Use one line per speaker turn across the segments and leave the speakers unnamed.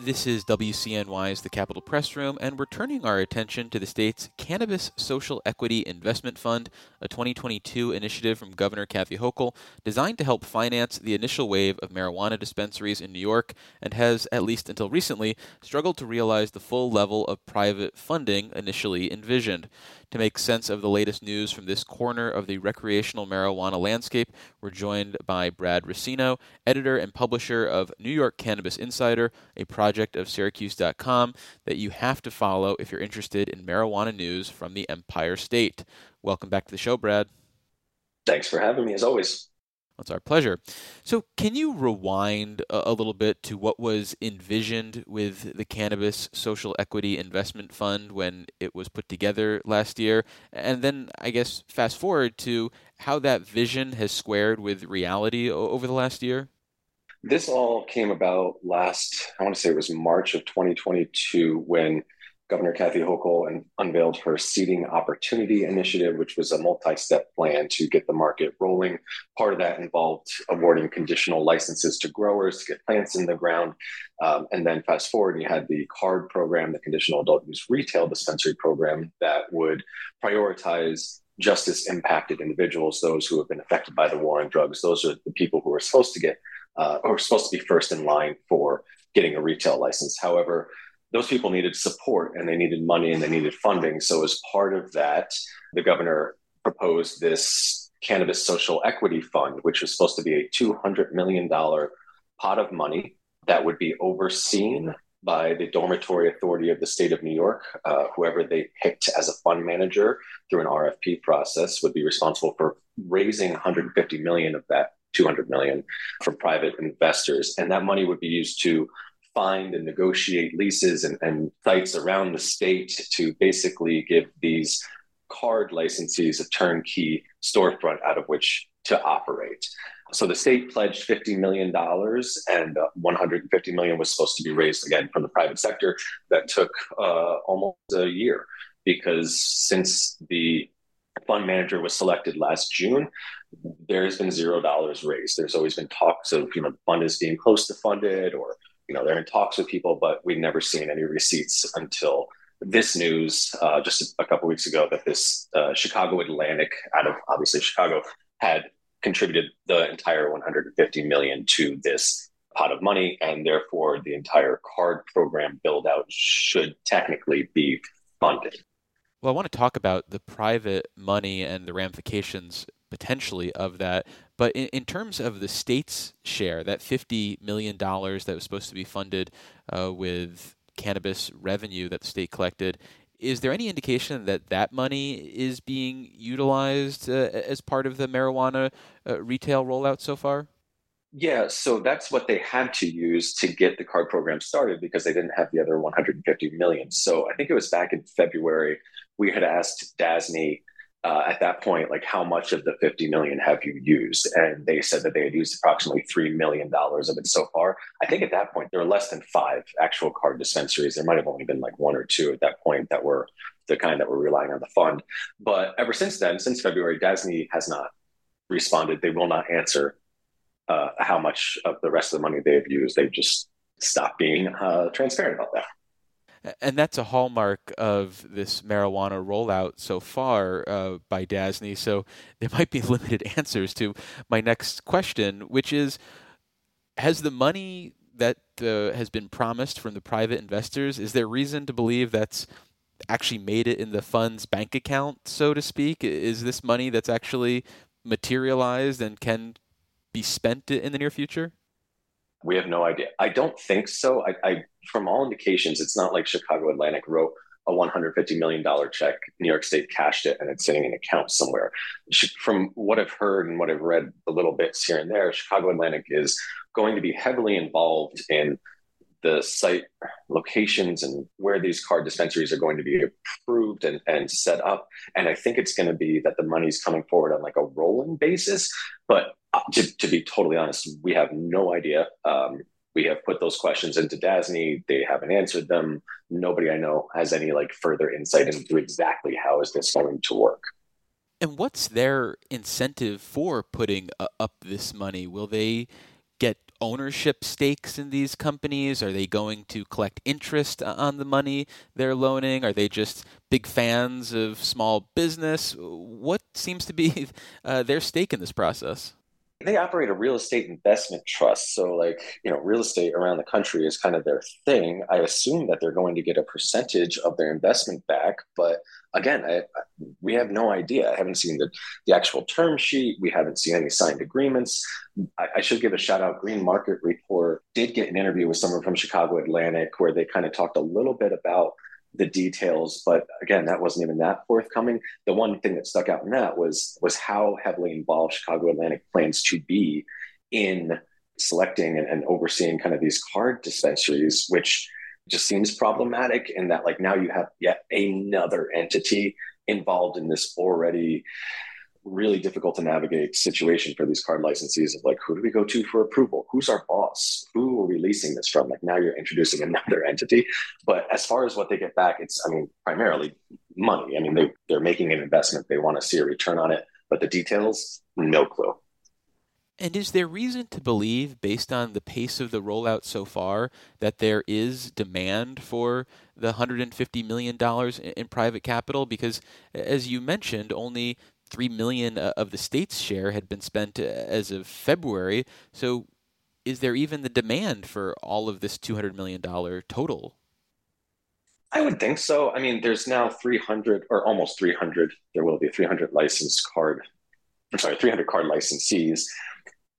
This is WCNY's The Capitol Press Room, and we're turning our attention to the state's Cannabis Social Equity Investment Fund, a 2022 initiative from Governor Kathy Hochul designed to help finance the initial wave of marijuana dispensaries in New York and has, at least until recently, struggled to realize the full level of private funding initially envisioned. To make sense of the latest news from this corner of the recreational marijuana landscape, we're joined by Brad Racino, editor and publisher of New York Cannabis Insider, a of Syracuse.com that you have to follow if you're interested in marijuana news from the Empire State. Welcome back to the show, Brad.
Thanks for having me, as always.
It's our pleasure. So, can you rewind a, a, little bit to what was envisioned with the Cannabis Social Equity Investment Fund when it was put together last year? And then, I guess, fast forward to how that vision has squared with reality over the last year?
This all came about last, I want to say it was March of 2022 when Governor Kathy Hochul unveiled her Seeding Opportunity Initiative, which was a multi step plan to get the market rolling. Part of that involved awarding conditional licenses to growers to get plants in the ground. Um, and then fast forward, you had the CARD program, the Conditional Adult Use Retail Dispensary program, that would prioritize justice impacted individuals, those who have been affected by the war on drugs. Those are the people who are supposed to get, uh, or supposed to be first in line for getting a retail license. However, those people needed support and they needed money and they needed funding. So, as part of that, the governor proposed this Cannabis Social Equity Fund, which was supposed to be a $200 million pot of money that would be overseen by the Dormitory Authority of the state of New York. Uh, whoever they picked as a fund manager through an RFP process would be responsible for raising 150 million of that 200 million from private investors, and that money would be used to find and negotiate leases and, and sites around the state to basically give these card licensees a turnkey storefront out of which to operate. So the state pledged $50 million and uh, 150 million was supposed to be raised again from the private sector. That took uh, almost a year because since the fund manager was selected last June, there has been zero dollars raised. There's always been talks of, you know, the fund is being close to funded or you know, they're in talks with people, but we've never seen any receipts until this news uh, just a couple weeks ago that this uh, Chicago Atlantic, out of obviously Chicago, had contributed the entire 150 million to this pot of money, and therefore the entire card program build out should technically be funded.
Well, I want to talk about the private money and the ramifications potentially of that. But in, in terms of the state's share, that $50 million that was supposed to be funded uh, with cannabis revenue that the state collected, is there any indication that that money is being utilized uh, as part of the marijuana uh, retail rollout so far?
Yeah, so that's what they had to use to get the card program started because they didn't have the other 150 million. So I think it was back in February we had asked DASNY uh, at that point, like how much of the 50 million have you used? And they said that they had used approximately $3 million of it so far. I think at that point, there were less than five actual card dispensaries. There might have only been like one or two at that point that were the kind that were relying on the fund. But ever since then, since February, DASNY has not responded. They will not answer uh, how much of the rest of the money they have used. They've just stopped being uh, transparent about that
and that's a hallmark of this marijuana rollout so far uh, by DASNY. So there might be limited answers to my next question, which is Has the money that uh, has been promised from the private investors, is there reason to believe that's actually made it in the fund's bank account, so to speak? Is this money that's actually materialized and can be spent in the near future?
We have no idea. I don't think so. I, I from all indications, it's not like Chicago Atlantic wrote a $150 million check. New York State cashed it and it's sitting in an account somewhere. From what I've heard and what I've read a little bits here and there, Chicago Atlantic is going to be heavily involved in the site locations and where these card dispensaries are going to be approved and, and set up. And I think it's going to be that the money's coming forward on like a rolling basis. But to, to be totally honest, we have no idea. Um, we have put those questions into DASNY. They haven't answered them. Nobody I know has any like further insight into exactly how is this going to work.
And what's their incentive for putting uh, up this money? Will they get ownership stakes in these companies? Are they going to collect interest on the money they're loaning? Are they just big fans of small business? What seems to be uh, their stake in this process?
They operate a real estate investment trust. So, like, you know, real estate around the country is kind of their thing. I assume that they're going to get a percentage of their investment back. But again, I, we have no idea. I haven't seen the, the actual term sheet. We haven't seen any signed agreements. I, I should give a shout out. Green Market Report did get an interview with someone from Chicago Atlantic where they kind of talked a little bit about the details but again that wasn't even that forthcoming. The one thing that stuck out in that was was how heavily involved chicago atlantic plans to be in selecting and, and overseeing kind of these card dispensaries which just seems problematic in that like now you have yet another entity involved in this already really difficult to navigate situation for these card licensees of like who do we go to for approval? Who's our boss? Who are we leasing this from? Like now you're introducing another entity. But as far as what they get back it's i mean primarily money. I mean they, they're making an investment. They want to see a return on it. But the details no clue.
And is there reason to believe, based on the pace of the rollout so far, that there is demand for the $150 million in private capital? Because, as you mentioned, only three million uh, of the state's share had been spent uh, as of February. So, is there even the demand for all of this two hundred million dollar total?
I would think so. I mean, there's now 300 or almost 300. There will be 300 licensed card. I'm sorry, 300 card licensees.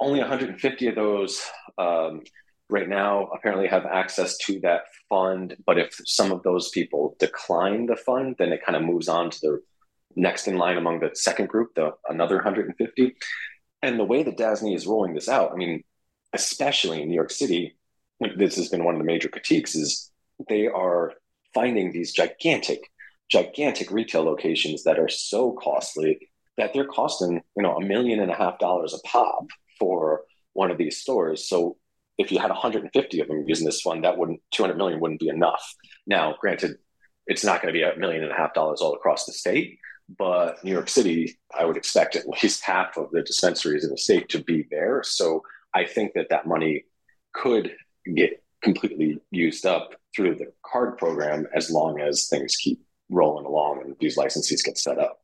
Only 150 of those um, right now apparently have access to that fund. But if some of those people decline the fund, then it kind of moves on to the next in line among the second group, the another 150. And the way that DASNY is rolling this out, I mean, especially in New York City, this has been one of the major critiques, is they are finding these gigantic, gigantic retail locations that are so costly that they're costing, you know, a million and a half dollars a pop for one of these stores. So if you had 150 of them using this fund, that wouldn't 200 million wouldn't be enough. Now, granted, it's not going to be a million and a half dollars all across the state, but New York City, I would expect at least half of the dispensaries in the state to be there. So I think that that money could get completely used up through the card program as long as things keep rolling along and these licensees get set up.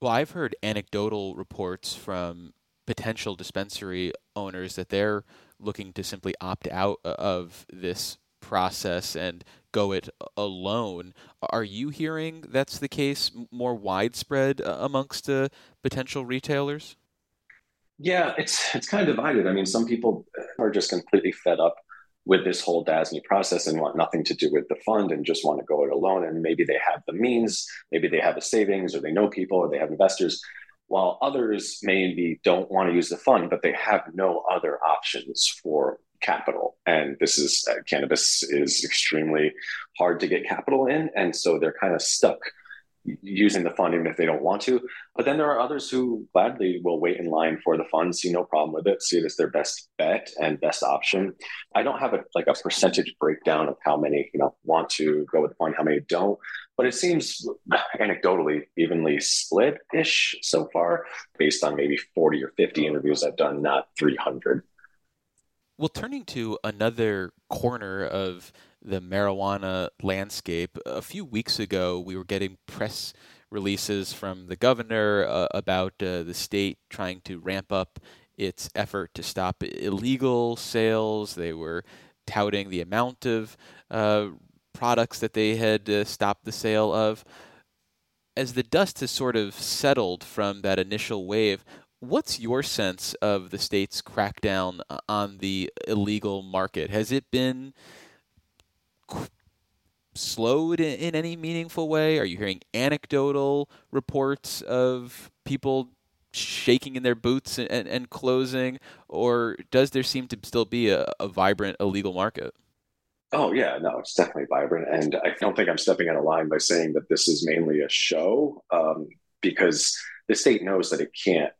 Well, I've heard anecdotal reports from potential dispensary owners that they're looking to simply opt out uh, of this process and go it alone. Are you hearing that's the case more widespread uh, amongst uh, potential retailers?
Yeah, it's it's kind of divided. I mean, some people are just completely fed up with this whole DASNY process and want nothing to do with the fund and just want to go it alone. And maybe they have the means, maybe they have the savings, or they know people, or they have investors. While others maybe don't want to use the fund, but they have no other options for capital. And this is uh, cannabis is extremely hard to get capital in. And so they're kind of stuck using the funding if they don't want to. But then there are others who gladly will wait in line for the fund, see no problem with it, see it as their best bet and best option. I don't have a like a percentage breakdown of how many, you know, want to go with the fund, how many don't, but it seems anecdotally evenly split-ish so far, based on maybe 40 or 50 interviews I've done, not 300.
Well, turning to another corner of the marijuana landscape, a few weeks ago we were getting press releases from the governor uh, about uh, the state trying to ramp up its effort to stop illegal sales. They were touting the amount of uh, products that they had uh, stopped the sale of. As the dust has sort of settled from that initial wave, What's your sense of the state's crackdown uh, on the illegal market? Has it been slowed in, any meaningful way? Are you hearing anecdotal reports of people shaking in their boots and, and, closing, or does there seem to still be a, a vibrant illegal market?
Oh yeah, no, it's definitely vibrant, and I don't think I'm stepping out of line by saying that this is mainly a show, um, because the state knows that it can't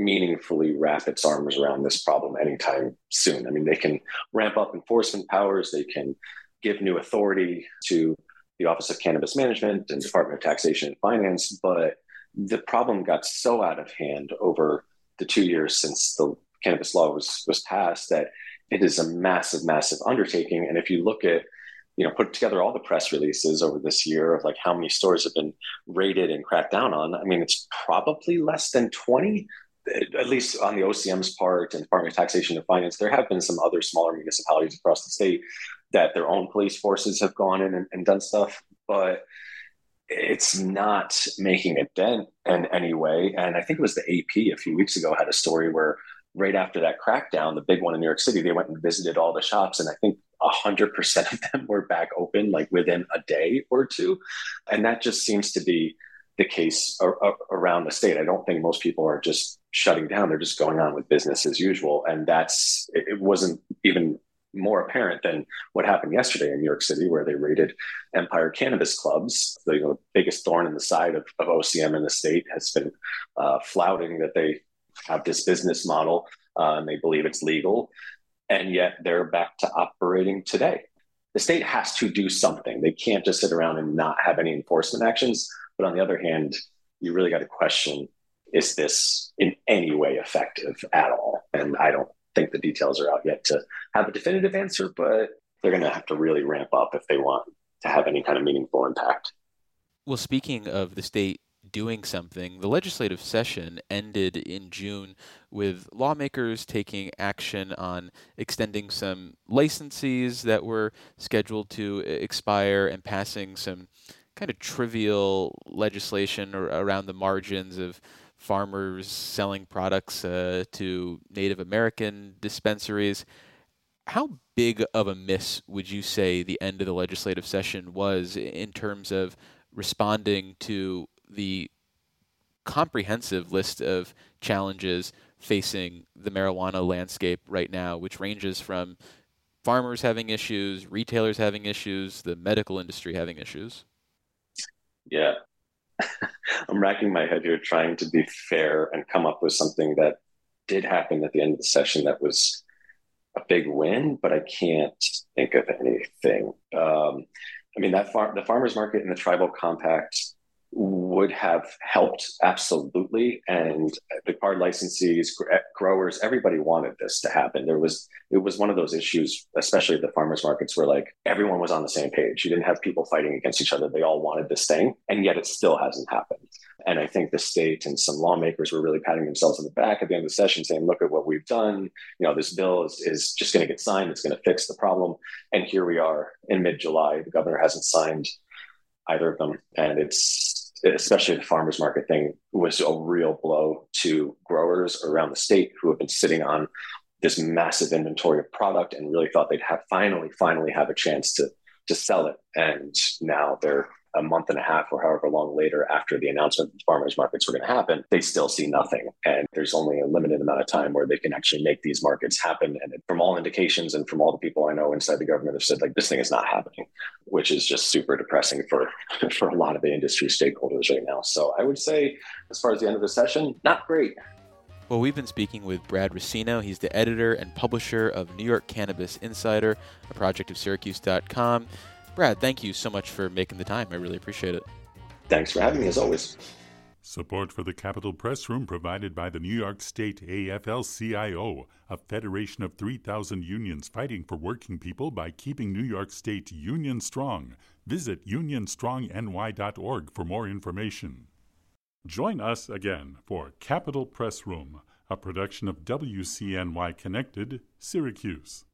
meaningfully wrap its arms around this problem anytime soon. I mean, they can ramp up enforcement powers, they can give new authority to the Office of Cannabis Management and Department of Taxation and Finance, but the problem got so out of hand over the two years since the cannabis law was was passed that it is a massive, massive undertaking. And if you look at you know put together all the press releases over this year of like how many stores have been raided and cracked down on i mean it's probably less than 20 at least on the ocm's part and department of taxation and finance there have been some other smaller municipalities across the state that their own police forces have gone in and, and done stuff but it's not making a dent in any way and i think it was the ap a few weeks ago had a story where right after that crackdown the big one in new york city they went and visited all the shops and i think 100% of them were back open like within a day or two. And that just seems to be the case ar- around the state. I don't think most people are just shutting down, they're just going on with business as usual. And that's, it wasn't even more apparent than what happened yesterday in New York City, where they raided Empire Cannabis Clubs. The you know, biggest thorn in the side of, of OCM in the state has been uh, flouting that they have this business model uh, and they believe it's legal and yet they're back to operating today. The state has to do something. They can't just sit around and not have any enforcement actions. But on the other hand, you really got to question is this in any way effective at all? And I don't think the details are out yet to have a definitive answer, but they're going to have to really ramp up if they want to have any kind of meaningful impact.
Well, speaking of the state doing something. The legislative session ended in June with lawmakers taking action on extending some licenses that were scheduled to expire and passing some kind of trivial legislation around the margins of farmers selling products uh, to Native American dispensaries. How big of a miss would you say the end of the legislative session was in terms of responding to the comprehensive list of challenges facing the marijuana landscape right now, which ranges from farmers having issues, retailers having issues, the medical industry having issues.
Yeah. I'm racking my head here trying to be fair and come up with something that did happen at the end of the session that was a big win, but I can't think of anything. Um, I mean, that farm, the farmers market and the tribal compact would have helped absolutely. And the card licensees eh, growers everybody wanted this to happen. There was it was one of those issues especially at the farmers markets where like everyone was on the same page. You didn't have people fighting against each other. They all wanted this thing and yet it still hasn't happened. And i think the state and some lawmakers were really patting themselves on the back at the end of the session saying look at what we've done. You know this bill is, is just going to get signed. It's going to fix the problem. And here we are in mid-july. The governor hasn't signed either of them and it's especially the farmers market thing was a real blow to growers around the state who have been sitting on this massive inventory of product and really thought they'd have finally finally have a chance to to sell it. And now they're a month and a half or however long later after the announcement that farmers markets were going to happen, they still see nothing. And there's only a limited amount of time where they can actually make these markets happen. And from all indications and from all the people I know inside the government have said like this thing is not happening, which is just super depressing for for a lot of the industry stakeholders right now. So I would say as far as the end of the session, not great.
Well, we've been speaking with Brad Racino. He's the editor and publisher of New York Cannabis Insider, a project of Syracuse.com. Brad, thank you so much for making the time. I really appreciate it.
Thanks for having me, as always.
Support for the Capitol Press Room provided by the New York State AFL CIO, a federation of 3,000 unions fighting for working people by keeping New York State union strong. Visit unionstrongny.org for more information. Join us again for Capitol Press Room, a production of WCNY Connected, Syracuse.